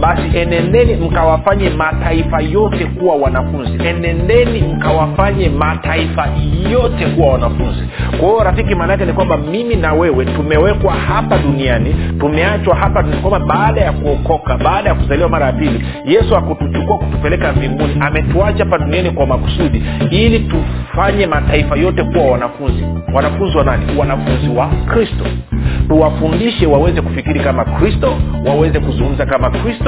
basi enendeni mkawafanye mataifa yote kuwa wanafunzi. Enendeni mkawafanye mataifa yote kuwa wanafunzi. Kwa hiyo rafiki maana yake ni kwamba mimi na wewe tumewekwa hapa duniani tumeachwa hapa kwamba baada ya kuokoka baada ya kuzaliwa mara ya pili yesu akutuchukua kutupeleka mbinguni. Ametuacha hapa duniani kwa makusudi ili tufanye mataifa yote kuwa wanafunzi. Wanafunzi wa nani? Wanafunzi wa kristo. Tuwafundishe waweze kufikiri kama kristo waweze kuzungumza kama kristo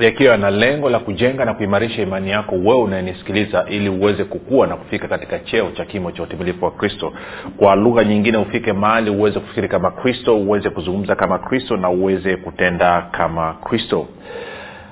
yakiwa na lengo la kujenga na kuimarisha imani yako wewe unayenisikiliza ili uweze kukua na kufika katika cheo cha kimo cha utimilifu wa kristo. Kwa lugha nyingine ufike mahali uweze kufikiri kama kristo uweze kuzungumza kama kristo na uweze kutenda kama kristo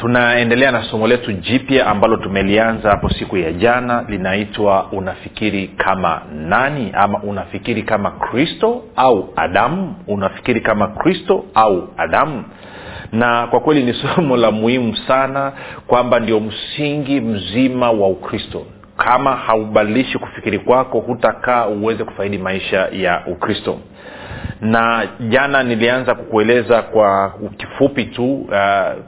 tunaendelea na somo letu jipya ambalo tumelianza hapo siku ya jana linaitwa unafikiri kama nani? Ama unafikiri kama kristo au adamu unafikiri kama kristo au adamu na kwa kweli ni somo la muhimu sana kwamba ndio msingi mzima wa ukristo. Kama haubadilishi kufikiri kwako hutakaa uweze kufaidi maisha ya ukristo na jana nilianza kukueleza kwa kifupi tu uh,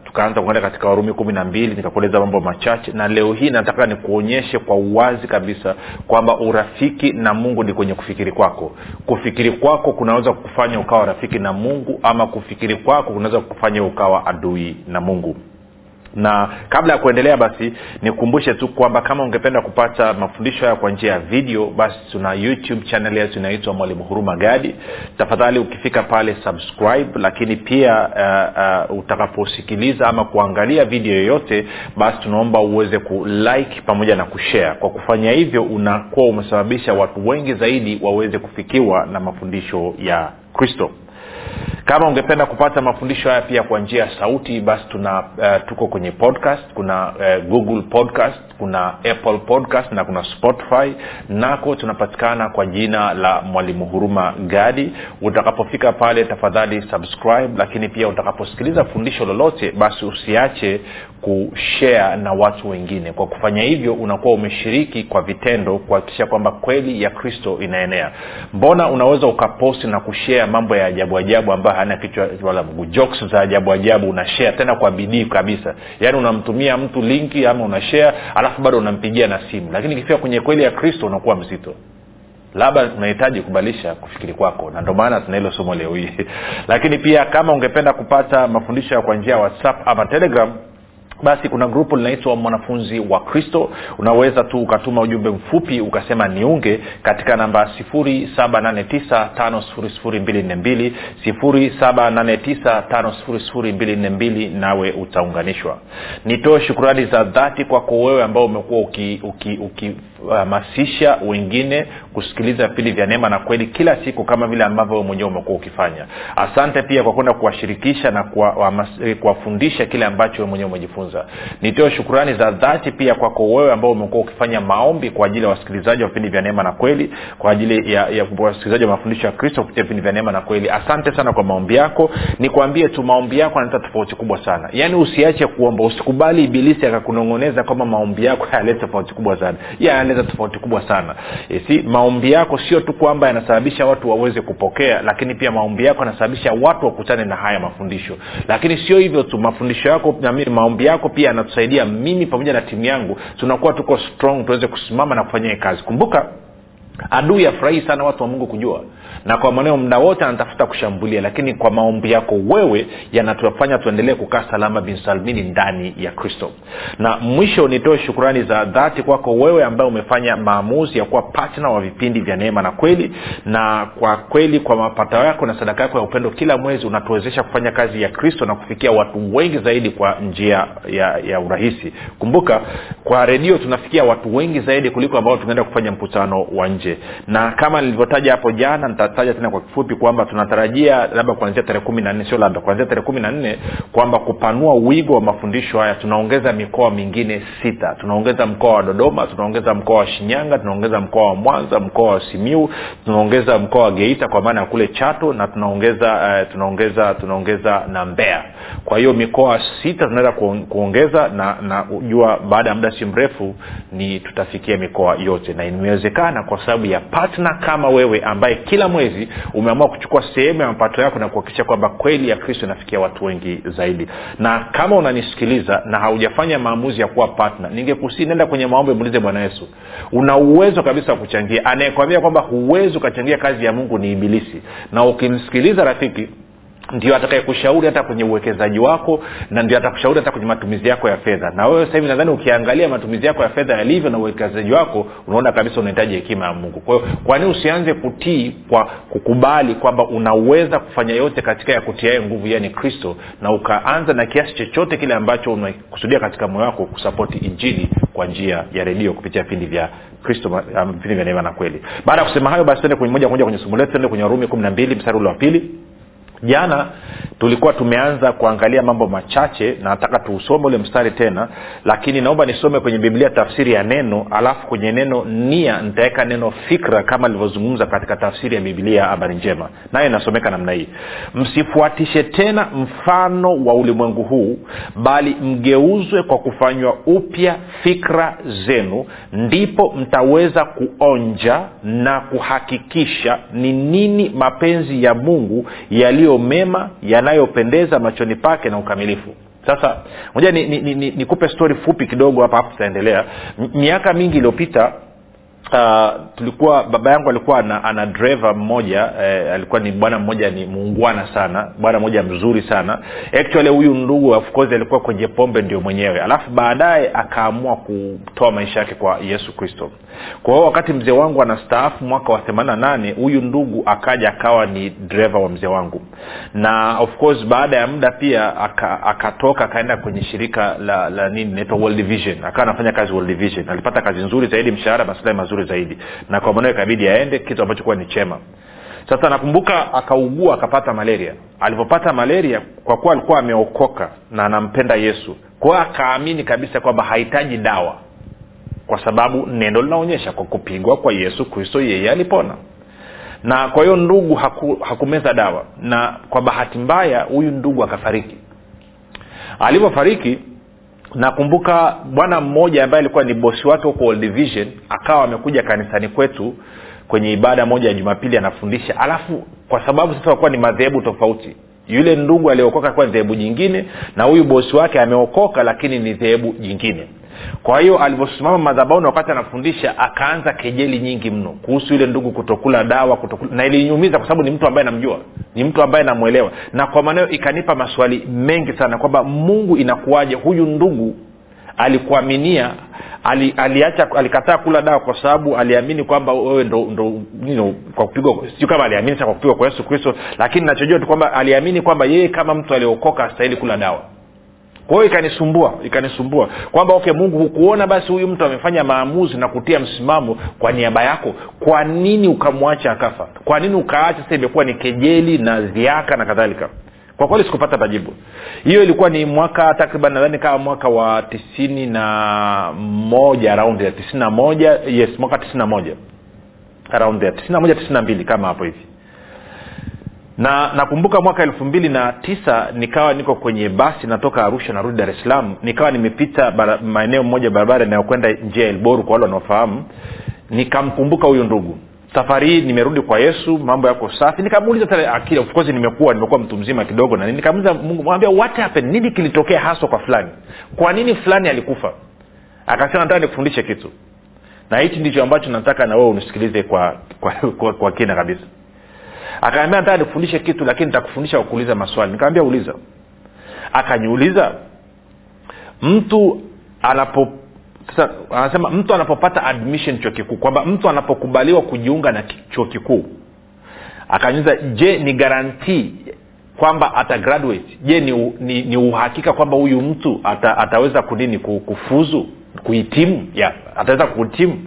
tukaanza kuenda katika warumi kumi na mbili nikakueleza mambo machache. Na leo hii nataka nikuonyeshe kwa uwazi kabisa kwamba urafiki na mungu ni kwenye kufikiri kwako. Kufikiri kwako kunaweza kufanya ukawa rafiki na mungu ama kufikiri kwako kunaweza kufanya ukawa adui na mungu na kabla ya kuendelea basi nikukumbushe tu kwamba kama ungependa kupata mafundisho haya kwa njia ya video basi tuna youtube channel yetu inaitwa mwalimu huruma gadi. Tafadhali ukifika pale subscribe lakini pia uh, uh, utakaposikiliza ama kuangalia video yoyote basi tunaomba uweze kulike pamoja na kushare. Kwa kufanya hivyo unakuwa umesababisha watu wengi zaidi waweze kufikiwa na mafundisho ya kristo kama ungependa kupata mafundisho haya pia kwa njia ya sauti basi tuna uh, tuko kwenye podcast kuna uh, google podcast kuna apple podcast na kuna spotify. Nako tunapatikana kwa jina la mwalimu huruma gadi. Utakapofika pale tafadhali subscribe lakini pia utakaposikiliza fundisho lolote basi usiache kushare na watu wengine. Kwa kufanya hivyo unakuwa umeshiriki kwa vitendo kuhakikisha kwamba kweli ya kristo inaenea. Mbona unaweza ukaposti na kushea mambo ya ajabu ajabu ambayo hana kichwa wala mguu. Jokes za ajabu ajabu unashare tena kwa bidii kabisa. Yaani unamtumia mtu linki ama unashare alafu bado unampigia na simu. Lakini ikifika kwenye kweli ya kristo unakuwa mzito. Labda unahitaji kubadilisha kufikiri kwako na ndio maana tuna hilo somo leo hii. Lakini pia kama ungependa kupata mafundisho ya kwa njia ya whatsapp ama telegram basi kuna grupu linaitwa mwanafunzi wa kristo. Unaweza tu ukatuma ujumbe mfupi ukasema niunge katika namba 7895242 7895242 nawe utaunganishwa. Nitoe shukurani za dhati kwako wewe ambao umekuwa uki, uki, uh, wengine kusikiliza vipindi vya neema na kweli kila siku kama vile ambavyo mwenyewe umekuwa ukifanya. Asante pia kwa kwenda kuwashirikisha na kuwafundisha kile ambacho mwenyewe umejifunza. Nitoe shukurani za dhati pia kwako wewe ambao umekuwa ukifanya maombi kwa ajili ya wasikilizaji wa vipindi vya neema na kweli kwa ajili ya, ya wasikilizaji wa mafundisho ya kristo kupitia vipindi vya neema na kweli. Asante sana kwa maombi yako. Nikwambie tu maombi yako analeta tofauti kubwa sana. Yaani usiache kuomba usikubali ibilisi akakunong'oneza kwamba maombi yako hayaleta tofauti kubwa sana. Ya yanaleta tofauti kubwa sana. E, si maombi yako sio tu kwamba yanasababisha watu waweze kupokea lakini pia maombi yako yanasababisha watu wakutane na haya mafundisho. Lakini sio hivyo tu mafundisho yako nami maombi yako pia yanatusaidia mimi pamoja na timu yangu. Tunakuwa tuko strong tuweze kusimama na kufanya kazi. Kumbuka adui afurahii sana watu wa mungu kujua na kwa maneo mda wote anatafuta kushambulia lakini kwa maombi yako wewe yanatufanya tuendelee kukaa salama bin salmini ndani ya kristo. Na mwisho nitoe shukurani za dhati kwako wewe ambaye umefanya maamuzi ya kuwa patna wa vipindi vya neema na kweli. Na kwa kweli kwa mapato yako na sadaka yako ya upendo kila mwezi unatuwezesha kufanya kazi ya kristo na kufikia watu wengi zaidi kwa njia ya, ya urahisi. Kumbuka kwa redio tunafikia watu wengi zaidi kuliko ambao tunaenda kufanya mkutano wa nje. Na kama nilivyotaja hapo jana nitataja tena kwa kifupi kwamba tunatarajia labda kuanzia tarehe kumi na nne sio labda kuanzia tarehe kumi na nne kwamba kupanua wigo wa mafundisho haya. Tunaongeza mikoa mingine sita. Tunaongeza mkoa wa dodoma tunaongeza mkoa wa shinyanga tunaongeza mkoa wa mwanza mkoa wa simiu tunaongeza mkoa wa geita kwa maana ya kule chato na tunaongeza uh, tunaongeza tunaongeza na mbea kwa hiyo mikoa sita tunaweza kuongeza na na jua baada ya muda si mrefu ni tutafikia mikoa yote. Na imewezekana kwa sababu ya patna kama wewe ambaye kila mwezi umeamua kuchukua sehemu ya mapato yako na kuhakikisha kwamba kweli ya kristo inafikia watu wengi zaidi. Na kama unanisikiliza na haujafanya maamuzi ya kuwa patna ningekusii nenda kwenye maombi muulize bwana yesu. Una uwezo kabisa wa kuchangia. Anayekwambia kwamba huwezi ukachangia kazi ya mungu ni ibilisi. Na ukimsikiliza rafiki ndio atakayekushauri hata kwenye uwekezaji wako na ndio atakushauri hata kwenye matumizi yako ya fedha. Na wewe hivi nadhani ukiangalia matumizi yako ya fedha yalivyo na uwekezaji wako unaona kabisa unahitaji hekima ya mungu. Kwa hiyo kwani usianze kutii kwa kukubali kwamba unaweza kufanya yote katika ya kutiae nguvu yani kristo na ukaanza na kiasi chochote kile ambacho unakusudia katika moyo wako kusapoti injili kwa njia ya redio kupitia vipindi vya kristo um, vipindi vya neema na kweli. Baada ya kusema hayo basi tuende moja kwa moja kwenye somo letu tende kwenye warumi kumi na mbili mstari ule wa pili jana tulikuwa tumeanza kuangalia mambo machache na nataka tuusome ule mstari tena lakini naomba nisome kwenye biblia tafsiri ya neno alafu kwenye neno nia nitaweka neno fikra kama alivyozungumza katika tafsiri ya biblia habari njema. Nayo inasomeka namna hii. Msifuatishe tena mfano wa ulimwengu huu bali mgeuzwe kwa kufanywa upya fikra zenu ndipo mtaweza kuonja na kuhakikisha ni nini mapenzi ya mungu yaliyo mema yanayopendeza machoni pake na ukamilifu. Sasa moja nikupe ni, ni, ni, ni stori fupi kidogo hapa hapo tutaendelea. Miaka mingi iliyopita uh, tulikuwa baba yangu alikuwa ana, ana dreva mmoja eh, alikuwa ni bwana mmoja ni muungwana sana bwana mmoja mzuri sana. Actually huyu ndugu of course alikuwa kwenye pombe ndio mwenyewe. Alafu baadaye akaamua kutoa maisha yake kwa yesu kristo. Kwa hiyo wakati mzee wangu anastaafu mwaka wa themani nane huyu ndugu akaja akawa ni dreva wa mzee wangu. Na of course baada ya muda pia akatoka aka akaenda kwenye shirika la, la nini naitwa world vision. Akawa anafanya kazi world vision. Alipata kazi nzuri zaidi mshahara maslahi mazuri zaidi. Na kwa mwanao ikabidi aende kitu ambacho kuwa ni chema. Sasa nakumbuka akaugua akapata malaria. Alivyopata malaria kwa kuwa alikuwa ameokoka na anampenda yesu kwao akaamini kabisa kwamba hahitaji dawa. Kwa sababu neno linaonyesha kwa kupigwa kwa yesu kristo yeye alipona. Na kwa hiyo ndugu haku, hakumeza dawa. Na kwa bahati mbaya huyu ndugu akafariki. Alivyofariki nakumbuka bwana mmoja ambaye alikuwa ni bosi wake huko World Vision akawa amekuja kanisani kwetu kwenye ibada moja ya jumapili anafundisha. Alafu kwa sababu sasa wakuwa ni madhehebu tofauti yule ndugu aliokoka alikuwa ni dhehebu jingine na huyu bosi wake ameokoka lakini ni dhehebu jingine kwa hiyo alivyosimama madhabauni wakati anafundisha akaanza kejeli nyingi mno kuhusu yule ndugu kutokula dawa kutokula, na iliniumiza kwa sababu ni mtu ambaye namjua ni mtu ambaye namwelewa. Na kwa maneo ikanipa maswali mengi sana kwamba mungu inakuwaje? Huyu ndugu alikuaminia ali, aliacha alikataa kula dawa kwa sababu aliamini kwamba wewe ndo, ndo you know, kwa kupigwa sio kama aliamini kwa kupigwa kwa yesu kristo lakini nachojua tu kwamba aliamini kwamba yeye kama mtu aliokoka astahili kula dawa kwa hiyo ikanisumbua ikanisumbua. Kwamba okay mungu hukuona basi huyu mtu amefanya maamuzi na kutia msimamo kwa niaba yako. Kwa nini ukamwacha akafa? Kwa nini ukaacha sasa imekuwa ni kejeli na ziaka na kadhalika? Kwa kweli sikupata majibu. Hiyo ilikuwa ni mwaka takriban nadhani kama mwaka wa tisini na moja raundi ya tisini na moja yes mwaka tisini na moja. Raundi ya tisini na moja tisini na mbili kama hapo hivi na nakumbuka mwaka elfu mbili na tisa nikawa niko kwenye basi natoka arusha narudi dar es salaam nikawa nimepita maeneo mmoja barabara inayokwenda njia ya elboru kwa wale wanaofahamu. Nikamkumbuka huyu ndugu. Safari hii nimerudi kwa yesu mambo yako safi. Nikamuuliza akili of course nimekuwa nimekuwa mtu mzima kidogo na nikamuuliza mungu mwambia what happened? Nini kilitokea haswa kwa fulani? Kwa nini fulani alikufa? Akasema nataka nikufundishe kitu. Na hichi ndicho ambacho nataka na wewe unisikilize kwa, kwa, kwa, kwa kina kabisa akaambia nataka nikufundishe kitu lakini nitakufundisha kuuliza maswali. Nikaambia uliza. Akaniuliza mtu anapo sasa anasema mtu anapopata admission chuo kikuu kwamba mtu anapokubaliwa kujiunga na chuo kikuu. Akanyuza je ni garantii kwamba ata graduate? Je ni, ni, ni uhakika kwamba huyu mtu ata, ataweza kunini kufuzu kuhitimu? Ya ataweza kuhitimu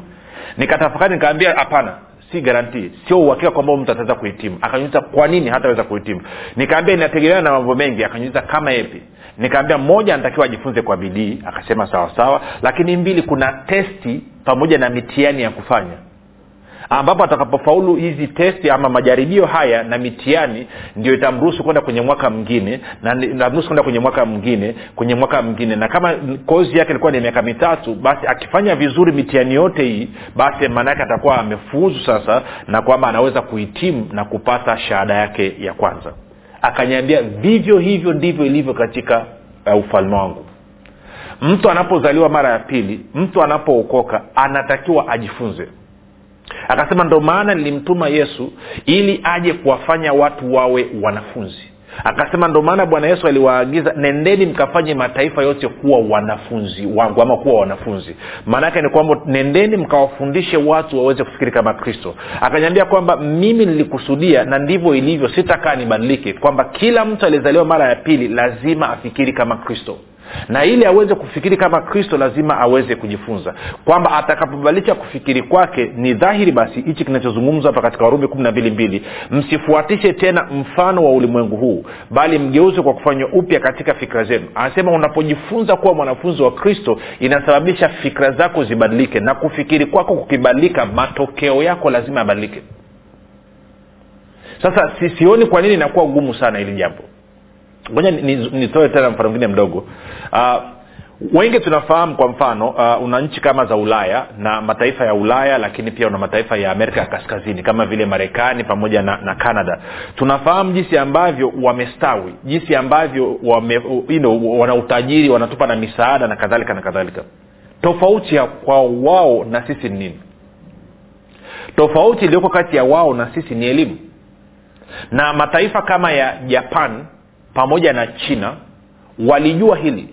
nikatafakari nikaambia hapana si garantii sio uhakika kwamba mtu ataweza kuhitimu. Akanyuliza kwa nini hataweza kuhitimu? Nikaambia inategemeana na mambo mengi. Akanyuliza kama yepi nikaambia mmoja anatakiwa ajifunze kwa bidii. Akasema sawa sawa. Lakini mbili kuna testi pamoja na mitihani ya kufanya ambapo atakapofaulu hizi testi ama majaribio haya na mitihani ndio itamruhusu kwenda kwenye mwaka mwingine na kwenda kwenye mwaka mwingine kwenye mwaka mwingine. Na kama kozi yake ilikuwa ni miaka mitatu basi akifanya vizuri mitihani yote hii basi maanaake atakuwa amefuzu sasa na kwamba anaweza kuhitimu na kupata shahada yake ya kwanza. Akanyambia vivyo hivyo ndivyo ilivyo katika uh, ufalme wangu. Mtu anapozaliwa mara ya pili mtu anapookoka anatakiwa ajifunze akasema ndo maana nilimtuma yesu ili aje kuwafanya watu wawe wanafunzi. Akasema ndo maana bwana yesu aliwaagiza nendeni mkafanye mataifa yote kuwa wanafunzi wangu ama kuwa wanafunzi. Maanaake ni kwamba nendeni mkawafundishe watu waweze kufikiri kama kristo. Akanyambia kwamba mimi nilikusudia na ndivyo ilivyo sitakaa nibadilike kwamba kila mtu aliyezaliwa mara ya pili lazima afikiri kama kristo na ili aweze kufikiri kama kristo lazima aweze kujifunza. Kwamba atakapobadilisha kufikiri kwake ni dhahiri basi hichi kinachozungumzwa hapa katika warumi kumi na mbili mbili. Msifuatishe tena mfano wa ulimwengu huu bali mgeuze kwa kufanywa upya katika fikra zenu. Anasema unapojifunza kuwa mwanafunzi wa kristo inasababisha fikra zako zibadilike na kufikiri kwako kukibadilika matokeo yako lazima yabadilike. Sasa sioni kwa nini inakuwa gumu sana hili jambo moja nitoe tena mfano mwingine mdogo. Uh, wengi tunafahamu kwa mfano uh, una nchi kama za ulaya na mataifa ya ulaya lakini pia una mataifa ya amerika ya kaskazini kama vile marekani pamoja na, na canada. Tunafahamu jinsi ambavyo wamestawi jinsi ambavyo wame, you know, wana utajiri wanatupa na misaada na kadhalika na kadhalika. Tofauti ya kwa wao na sisi ni nini? Tofauti iliyoko kati ya wao na sisi ni elimu. Na mataifa kama ya japan pamoja na china walijua hili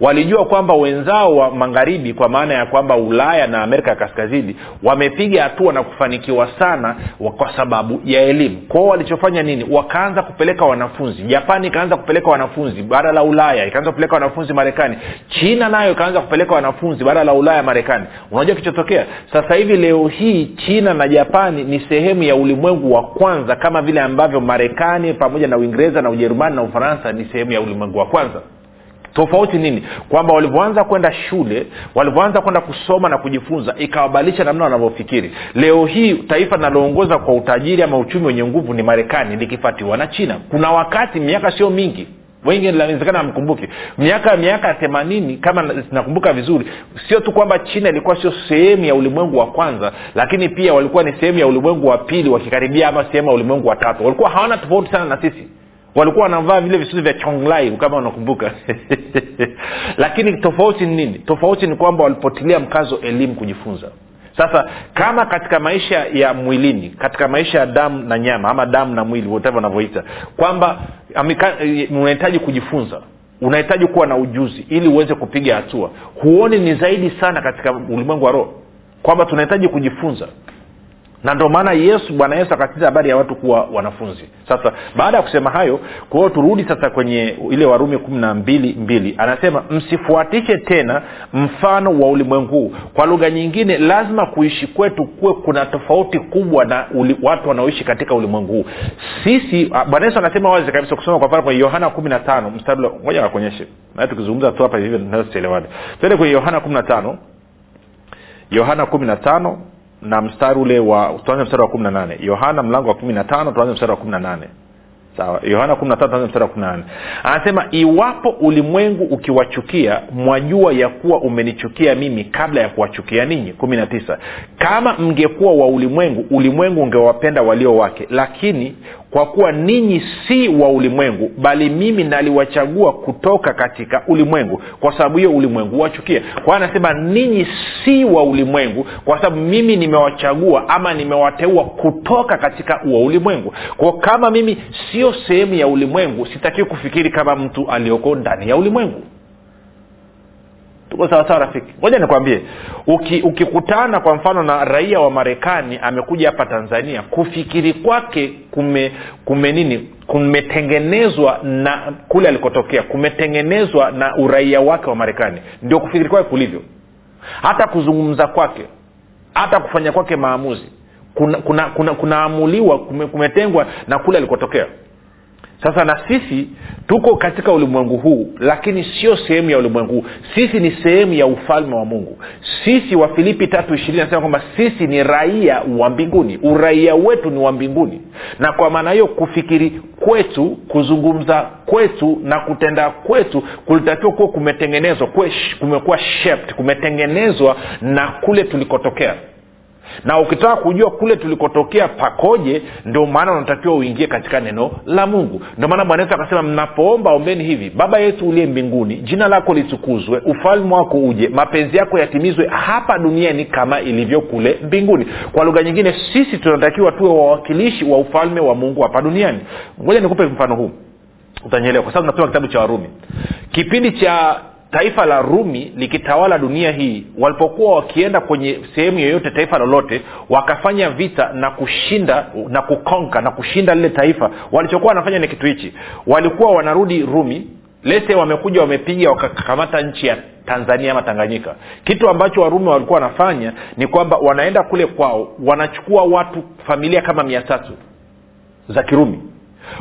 walijua kwamba wenzao wa magharibi kwa maana ya kwamba ulaya na amerika ya kaskazini wamepiga hatua na kufanikiwa sana kwa sababu ya elimu. Kwao walichofanya nini? Wakaanza kupeleka wanafunzi. Japani ikaanza kupeleka wanafunzi bara la ulaya ikaanza kupeleka wanafunzi marekani. China nayo ikaanza kupeleka wanafunzi bara la ulaya marekani. Unajua kilichotokea sasa hivi leo hii china na japani ni sehemu ya ulimwengu wa kwanza kama vile ambavyo marekani pamoja na uingereza na ujerumani na ufaransa ni sehemu ya ulimwengu wa kwanza tofauti nini? Kwamba walivyoanza kwenda shule walivyoanza kwenda kusoma na kujifunza ikawabadilisha namna wanavyofikiri. Leo hii taifa linaloongoza kwa utajiri ama uchumi wenye nguvu ni marekani likifatiwa na china. Kuna wakati miaka sio mingi. Wengi inawezekana amkumbuki miaka miaka themanini kama nakumbuka vizuri sio tu kwamba china ilikuwa sio sehemu ya ulimwengu wa kwanza lakini pia walikuwa ni sehemu ya ulimwengu wa pili wakikaribia ama sehemu ya ulimwengu wa tatu. Walikuwa hawana tofauti sana na sisi walikuwa wanavaa vile visuzi vya chonglai kama unakumbuka. Lakini tofauti ni nini? Tofauti ni kwamba walipotilia mkazo elimu kujifunza. Sasa kama katika maisha ya mwilini katika maisha ya damu na nyama ama damu na mwili whatever wanavyoita kwamba unahitaji kujifunza unahitaji kuwa na ujuzi ili uweze kupiga hatua huoni ni zaidi sana katika ulimwengu wa roho kwamba tunahitaji kujifunza na ndio maana yesu bwana yesu akatiza habari ya watu kuwa wanafunzi. Sasa baada ya kusema hayo kwa hiyo turudi sasa kwenye ile warumi kumi na mbili mbili. Anasema msifuatishe tena mfano wa ulimwengu kwa lugha nyingine lazima kuishi kwetu kuwe kuna tofauti kubwa na uli, watu wanaoishi katika ulimwengu huu. Sisi bwana yesu anasema wazi kabisa kusoma kwa mfano kwenye yohana kumi na tano mstari moja nakuonyeshe na tukizungumza tu hapa hivyo tuelewane tuende kwenye yohana kumi na tano. Yohana kumi na tano na mstari ule wa tuanze mstari wa kumi na nane. Yohana mlango wa kumi na tano tuanze mstari wa kumi na nane. Sawa yohana anasema iwapo ulimwengu ukiwachukia mwajua ya kuwa umenichukia mimi kabla ya kuwachukia ninyi. kumi na tisa. Kama mngekuwa wa ulimwengu ulimwengu ungewapenda walio wake lakini kwa kuwa ninyi si wa ulimwengu bali mimi naliwachagua kutoka katika ulimwengu. Kwa sababu hiyo ulimwengu huwachukia. Kwa hiyo anasema ninyi si wa ulimwengu kwa sababu mimi nimewachagua ama nimewateua kutoka katika wa ulimwengu. Kwao kama mimi sio sehemu ya ulimwengu sitakiwi kufikiri kama mtu aliyoko ndani ya ulimwengu tuko sawasawa rafiki. Moja nikwambie. Ukikutana uki kwa mfano na raia wa marekani amekuja hapa tanzania kufikiri kwake kume kume nini? Kumetengenezwa na kule alikotokea kumetengenezwa na uraia wake wa marekani. Ndio kufikiri kwake kulivyo. Hata kuzungumza kwake hata kufanya kwake maamuzi kunaamuliwa kuna, kuna, kuna kume, kumetengwa na kule alikotokea sasa na sisi tuko katika ulimwengu huu lakini sio sehemu ya ulimwengu huu. Sisi ni sehemu ya ufalme wa mungu. Sisi wa filipi tatu ishirini anasema kwamba sisi ni raia wa mbinguni. Uraia wetu ni wa mbinguni. Na kwa maana hiyo kufikiri kwetu kuzungumza kwetu na kutenda kwetu kulitakiwa kuwa kumetengenezwa kumekuwa shaped kumetengenezwa na kule tulikotokea na ukitaka kujua kule tulikotokea pakoje ndio maana unatakiwa uingie katika neno la mungu. Ndio maana bwana yesu akasema mnapoomba ombeni hivi baba yetu uliye mbinguni jina lako litukuzwe ufalme wako uje mapenzi yako yatimizwe hapa duniani kama ilivyo kule mbinguni. Kwa lugha nyingine sisi tunatakiwa tuwe wawakilishi wa ufalme wa mungu hapa duniani. Ngoja nikupe mfano huu. Utanyelewa kwa sababu nasoma kitabu cha warumi. Kipindi cha taifa la rumi likitawala dunia hii walipokuwa wakienda kwenye sehemu yoyote taifa lolote wakafanya vita na kushinda na kukonka na kushinda lile taifa. Walichokuwa wanafanya ni kitu hichi. Walikuwa wanarudi rumi. Lete wamekuja wamepiga wakakamata nchi ya tanzania ama tanganyika. Kitu ambacho warumi walikuwa wanafanya ni kwamba wanaenda kule kwao wanachukua watu familia kama mia tatu za kirumi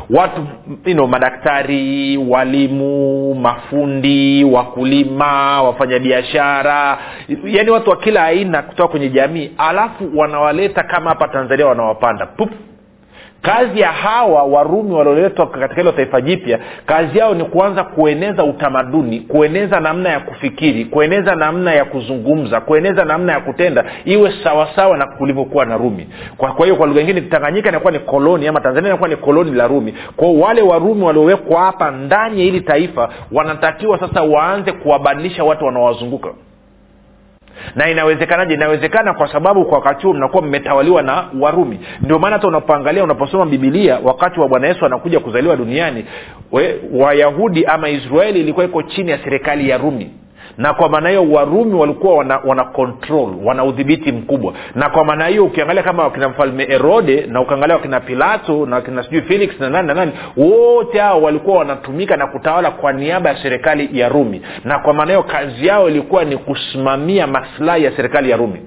watu you know, madaktari walimu mafundi wakulima wafanyabiashara yaani watu wa kila aina kutoka kwenye jamii alafu wanawaleta kama hapa tanzania wanawapanda. Pup kazi ya hawa warumi walioletwa katika hilo taifa jipya kazi yao ni kuanza kueneza utamaduni kueneza namna ya kufikiri kueneza namna ya kuzungumza kueneza namna ya kutenda iwe sawasawa na kulivyokuwa na rumi. Kwa, kwa hiyo kwa lugha ingine tanganyika inakuwa ni koloni ama tanzania inakuwa ni koloni la rumi. Kwao wale warumi waliowekwa hapa ndani ya hili taifa wanatakiwa sasa waanze kuwabadilisha watu wanaowazunguka na inawezekanaje? Inawezekana kwa sababu kwa wakati huo mnakuwa mmetawaliwa na warumi. Ndio maana hata unapoangalia unaposoma bibilia wakati wa bwana yesu anakuja kuzaliwa duniani wayahudi ama israeli ilikuwa iko chini ya serikali ya rumi na kwa maana hiyo warumi walikuwa wana, wana control wana udhibiti mkubwa. Na kwa maana hiyo ukiangalia kama wakina mfalme herode na ukiangalia wakina pilato na wakina sijui felix na nani na nani wote hao walikuwa wanatumika na kutawala kwa niaba ya serikali ya rumi. Na kwa maana hiyo kazi yao ilikuwa ni kusimamia maslahi ya serikali ya rumi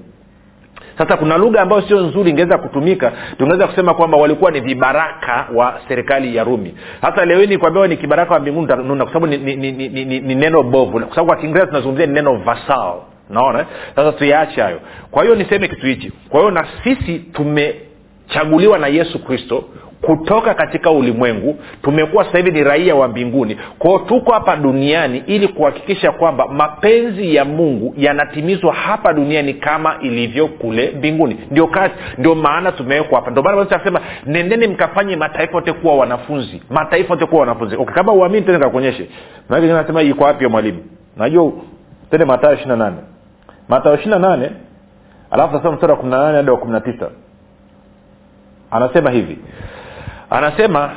sasa kuna lugha ambayo sio nzuri ingeweza kutumika. Tungeweza kusema kwamba walikuwa ni vibaraka wa serikali ya rumi. Hata leo hii kwambia ni kibaraka wa mbinguni utanuna kwa sababu ni, ni, ni, ni, ni, ni neno bovu. Kwa sababu kwa kiingereza tunazungumzia ni neno vasal. Naona sasa tuyaache hayo. Kwa hiyo niseme kitu hichi. Kwa hiyo na sisi tumechaguliwa na yesu kristo kutoka katika ulimwengu. Tumekuwa sasa hivi ni raia wa mbinguni. Kwao tuko hapa duniani ili kuhakikisha kwamba mapenzi ya mungu yanatimizwa hapa duniani kama ilivyo kule mbinguni. Ndio kazi ndio maana tumewekwa hapa. Ndio maana asema nendeni mkafanye mataifa yote kuwa wanafunzi. Mataifa yote kuwa wanafunzi. Okay, kama uamini tena kakuonyeshe nasema iko wapi mwalimu? Najua tende matayo ishiri na nane. Matayo ishiri na nane alafu tasema mstari wa kumi na nane hadi wa kumi na tisa anasema hivi. Anasema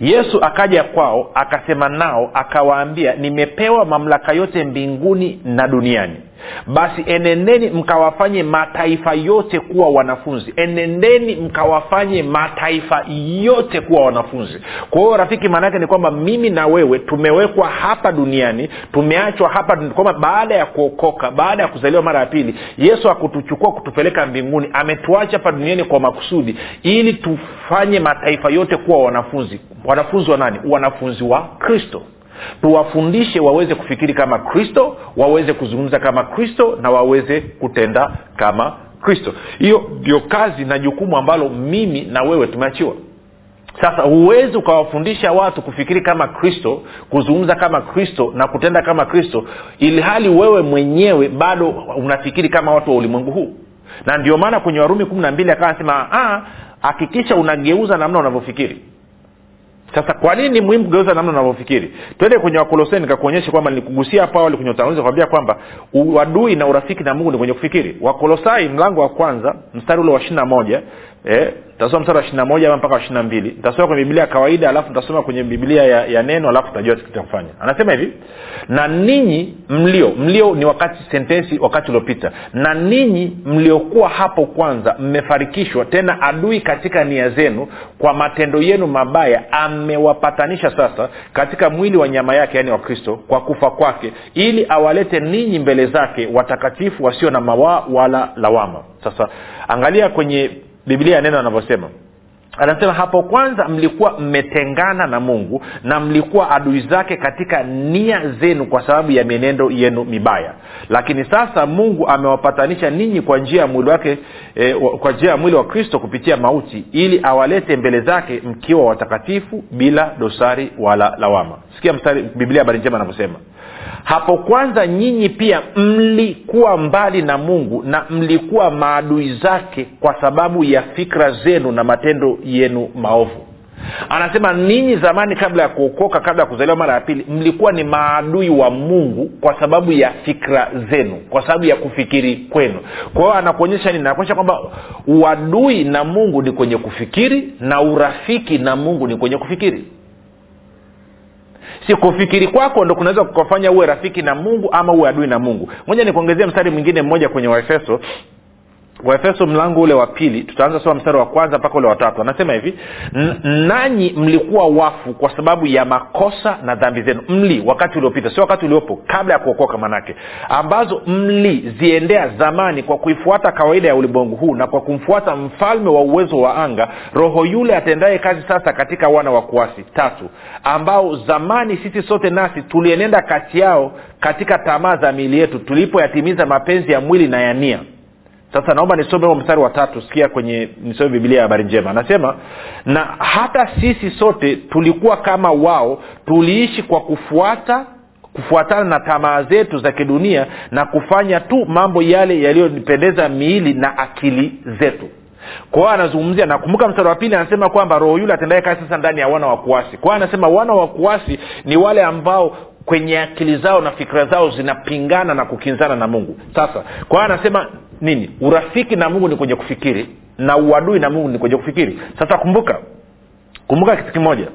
yesu akaja kwao akasema nao akawaambia nimepewa mamlaka yote mbinguni na duniani basi enendeni mkawafanye mataifa yote kuwa wanafunzi. Enendeni mkawafanye mataifa yote kuwa wanafunzi. Kwa hiyo rafiki maana ni kwamba mimi na wewe tumewekwa hapa duniani tumeachwa hapa kwamba baada ya kuokoka baada ya kuzaliwa mara ya pili yesu akutuchukua kutupeleka mbinguni. Ametuacha hapa duniani kwa makusudi ili tufanye mataifa yote kuwa wanafunzi. Wanafunzi wa nani? Wanafunzi wa kristo tuwafundishe waweze kufikiri kama kristo waweze kuzungumza kama kristo na waweze kutenda kama kristo. Hiyo ndio kazi na jukumu ambalo mimi na wewe tumeachiwa. Sasa huwezi ukawafundisha watu kufikiri kama kristo kuzungumza kama kristo na kutenda kama kristo ili hali wewe mwenyewe bado unafikiri kama watu wa ulimwengu huu. Na ndio maana kwenye warumi kumi na mbili akawa anasema hakikisha unageuza namna unavyofikiri sasa kwa nini ni muhimu kugeuza namna unavyofikiri? Twende kwenye wakolosai nikakuonyesha kwamba nilikugusia hapo awali kwenye utangulizi kwambia kwamba uadui na urafiki na mungu ni kwenye kufikiri. Wakolosai mlango wa kwanza mstari ule wa ishiri na moja eh, tasoma mstari wa ishiri na moja mpaka wa ishiri na mbili. Nitasoma kwenye biblia ya kawaida alafu ntasoma kwenye biblia ya, ya neno alafu tutajua cha kufanya. Anasema hivi na ninyi mlio mlio ni wakati sentensi wakati uliopita. Na ninyi mliokuwa hapo kwanza mmefarikishwa tena adui katika nia zenu kwa matendo yenu mabaya amewapatanisha sasa katika mwili wa nyama yake yaani wa kristo kwa kufa kwake ili awalete ninyi mbele zake watakatifu wasio na mawaa wala lawama. Sasa angalia kwenye biblia ya neno anavyosema anasema hapo kwanza mlikuwa mmetengana na mungu na mlikuwa adui zake katika nia zenu kwa sababu ya mienendo yenu mibaya. Lakini sasa mungu amewapatanisha ninyi kwa njia ya mwili wake e, kwa njia ya mwili wa kristo kupitia mauti ili awalete mbele zake mkiwa watakatifu bila dosari wala lawama. Sikia mstari biblia habari njema anavyosema hapo kwanza nyinyi pia mlikuwa mbali na mungu na mlikuwa maadui zake kwa sababu ya fikra zenu na matendo yenu maovu. Anasema ninyi zamani kabla ya kuokoka kabla ya kuzaliwa mara ya pili mlikuwa ni maadui wa mungu kwa sababu ya fikra zenu kwa sababu ya kufikiri kwenu. Kwa hiyo anakuonyesha nini? Anakuonyesha kwamba uadui na mungu ni kwenye kufikiri na urafiki na mungu ni kwenye kufikiri si kufikiri kwako ndo kunaweza kukafanya uwe rafiki na mungu ama uwe adui na mungu. Moja nikuongezea mstari mwingine mmoja kwenye waefeso waefeso mlango ule wa pili tutaanza soma mstari wa kwanza mpaka ule watatu anasema hivi nanyi mlikuwa wafu kwa sababu ya makosa na dhambi zenu. Mli wakati uliopita sio wakati uliopo kabla ya kuokoka manake ambazo mliziendea zamani kwa kuifuata kawaida ya ulimwengu huu na kwa kumfuata mfalme wa uwezo wa anga roho yule atendaye kazi sasa katika wana wa kuasi tatu ambao zamani sisi sote nasi tulienenda kati yao katika tamaa za miili yetu tulipoyatimiza mapenzi ya mwili na ya nia sasa naomba nisome huo mstari wa tatu. Sikia kwenye nisome bibilia ya habari njema. Anasema na hata sisi sote tulikuwa kama wao tuliishi kwa kufuata kufuatana na tamaa zetu za kidunia na kufanya tu mambo yale yaliyopendeza miili na akili zetu. Kwa hiyo anazungumzia nakumbuka mstari wa pili anasema kwamba roho yule atendae kazi sasa ndani ya wana wa kuasi. Kwa hiyo anasema wana wa kuasi ni wale ambao kwenye akili zao na fikira zao zinapingana na kukinzana na mungu. Sasa kwa hiyo anasema nini? Urafiki na mungu ni kwenye kufikiri na uadui na mungu ni kwenye kufikiri. Sasa kumbuka kumbuka kitu kimoja.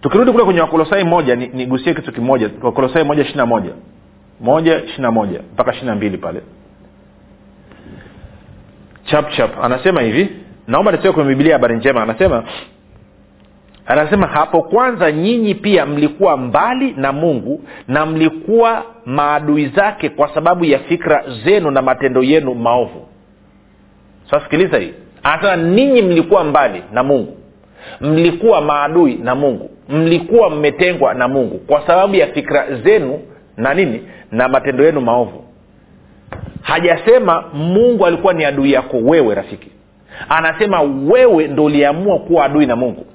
Tukirudi kule kwenye wakolosai moja nigusie ni kitu kimoja. Wakolosai moja ishiri na moja. Moja ishiri na moja mpaka ishiri na mbili pale. Chap chap. Anasema hivi naomba nitoke kwenye bibilia habari njema. Anasema anasema hapo kwanza nyinyi pia mlikuwa mbali na mungu na mlikuwa maadui zake kwa sababu ya fikra zenu na matendo yenu maovu. Sasa sikiliza hii. Anasema ninyi mlikuwa mbali na mungu. Mlikuwa maadui na mungu. Mlikuwa mmetengwa na mungu kwa sababu ya fikra zenu na nini? Na matendo yenu maovu. Hajasema mungu alikuwa ni adui yako wewe rafiki. Anasema wewe ndo uliamua kuwa adui na mungu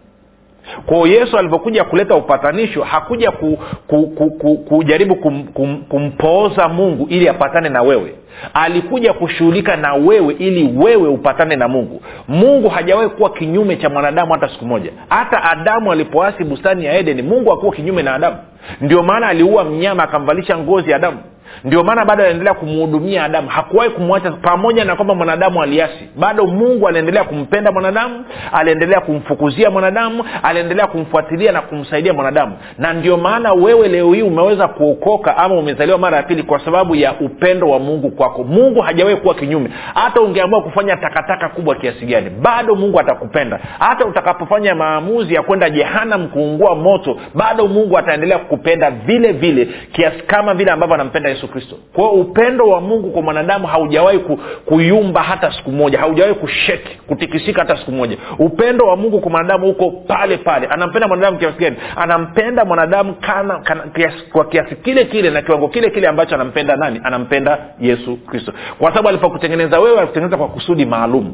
kwao yesu alivyokuja kuleta upatanisho hakuja ku, ku, ku, ku, kujaribu kum, kum, kumpooza mungu ili apatane na wewe. Alikuja kushughulika na wewe ili wewe upatane na mungu. Mungu hajawahi kuwa kinyume cha mwanadamu hata siku moja. Hata adamu alipoasi bustani ya edeni mungu hakuwa kinyume na adamu. Ndio maana aliua mnyama akamvalisha ngozi ya adamu ndio maana bado anaendelea kumhudumia adamu. Hakuwahi kumwacha pamoja na kwamba mwanadamu aliasi. Bado mungu aliendelea kumpenda mwanadamu aliendelea kumfukuzia mwanadamu aliendelea kumfuatilia na kumsaidia mwanadamu. Na ndio maana wewe leo hii umeweza kuokoka ama umezaliwa mara ya pili kwa sababu ya upendo wa mungu kwako. Mungu hajawahi kuwa kinyume. Hata ungeamua kufanya takataka kubwa kiasi gani bado mungu atakupenda. Hata utakapofanya maamuzi ya kwenda jehanam kuungua moto bado mungu ataendelea kukupenda vile vile kiasi kama vile ambavyo anampenda yesu kristo. Kwao upendo wa mungu kwa mwanadamu haujawahi ku, kuyumba hata siku moja haujawahi kusheki kutikisika hata siku moja. Upendo wa mungu kwa mwanadamu huko pale pale. Anampenda mwanadamu kiasi gani? Anampenda mwanadamu kana, kana, kiasi, kwa kiasi kile kile na kiwango kile kile ambacho anampenda nani? Anampenda yesu kristo. Kwa sababu alipokutengeneza wewe alikutengeneza kwa kusudi maalum.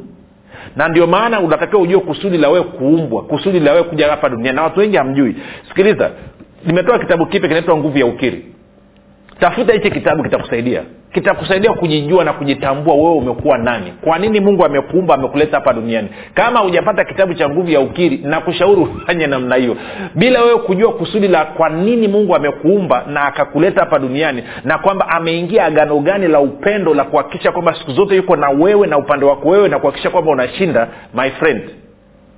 Na ndio maana unatakiwa ujue kusudi la wewe kuumbwa kusudi la wewe kuja hapa duniani. Na watu wengi hamjui. Sikiliza nimetoa kitabu kipya kinaitwa nguvu ya ukiri tafuta hichi kitabu kitakusaidia. Kitakusaidia kujijua na kujitambua wewe umekuwa nani. Kwa nini mungu amekuumba amekuleta hapa duniani? Kama hujapata kitabu cha nguvu ya ukiri na kushauri ufanye namna hiyo. Bila wewe kujua kusudi la kwa nini mungu amekuumba na akakuleta hapa duniani na kwamba ameingia agano gani la upendo la kuhakikisha kwamba siku zote yuko na wewe na upande wako wewe na kuhakikisha kwamba unashinda my friend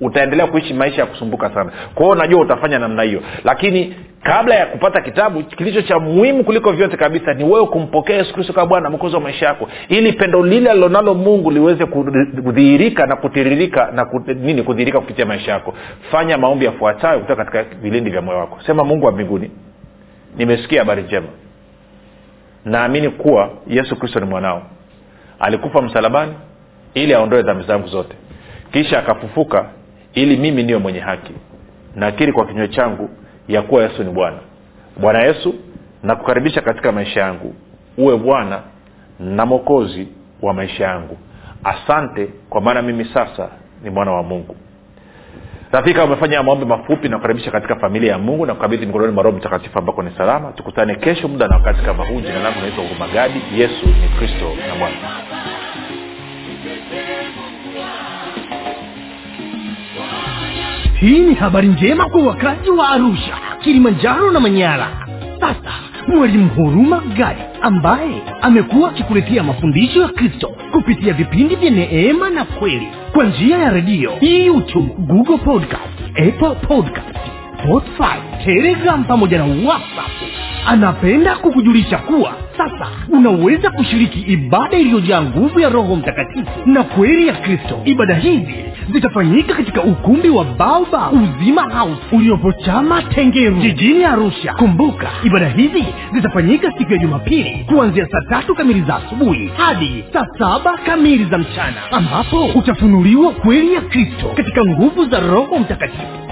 utaendelea kuishi maisha ya kusumbuka sana. Kwao unajua utafanya namna hiyo. Lakini kabla ya kupata kitabu kilicho cha muhimu kuliko vyote kabisa ni wewe kumpokea yesu kristo kama bwana mkozi wa maisha yako ili pendo lile alilonalo mungu liweze kudhihirika na kutiririka na nini kudhihirika kupitia maisha yako. Fanya maombi yafuatayo kutoka katika vilindi vya moyo wako. Sema mungu wa mbinguni nimesikia habari njema. Naamini kuwa yesu kristo ni mwanao. Alikufa msalabani ili aondoe dhambi zangu zote. Kisha akafufuka ili mimi niwe mwenye haki. Nakiri kwa kinywa changu ya kuwa yesu ni bwana. Bwana yesu nakukaribisha katika maisha yangu. Uwe bwana na mwokozi wa maisha yangu. Asante kwa maana mimi sasa ni mwana wa mungu. Rafika umefanya maombi mafupi na katika familia ya mungu na kukabidhi mikononi mwa roho mtakatifu ambako ni salama. Tukutane kesho muda na wakati kama huu. Jina langu naitwa hurumagadi yesu ni kristo na bwana hii ni habari njema kwa wakazi wa arusha kilimanjaro na manyara. Sasa mwalimu huruma gadi ambaye amekuwa akikuletea mafundisho ya kristo kupitia vipindi vya neema na kweli kwa njia ya redio youtube google podcast apple podcast spotify telegram pamoja na whatsapp anapenda kukujulisha kuwa sasa unaweza kushiriki ibada iliyojaa nguvu ya roho mtakatifu na kweli ya kristo. Ibada hizi zitafanyika katika ukumbi wa baoba uzima house uliopo chama tengeru jijini arusha. Kumbuka ibada hizi zitafanyika siku ya jumapili kuanzia saa tatu kamili za asubuhi hadi saa saba kamili za mchana ambapo utafunuliwa kweli ya kristo katika nguvu za roho mtakatifu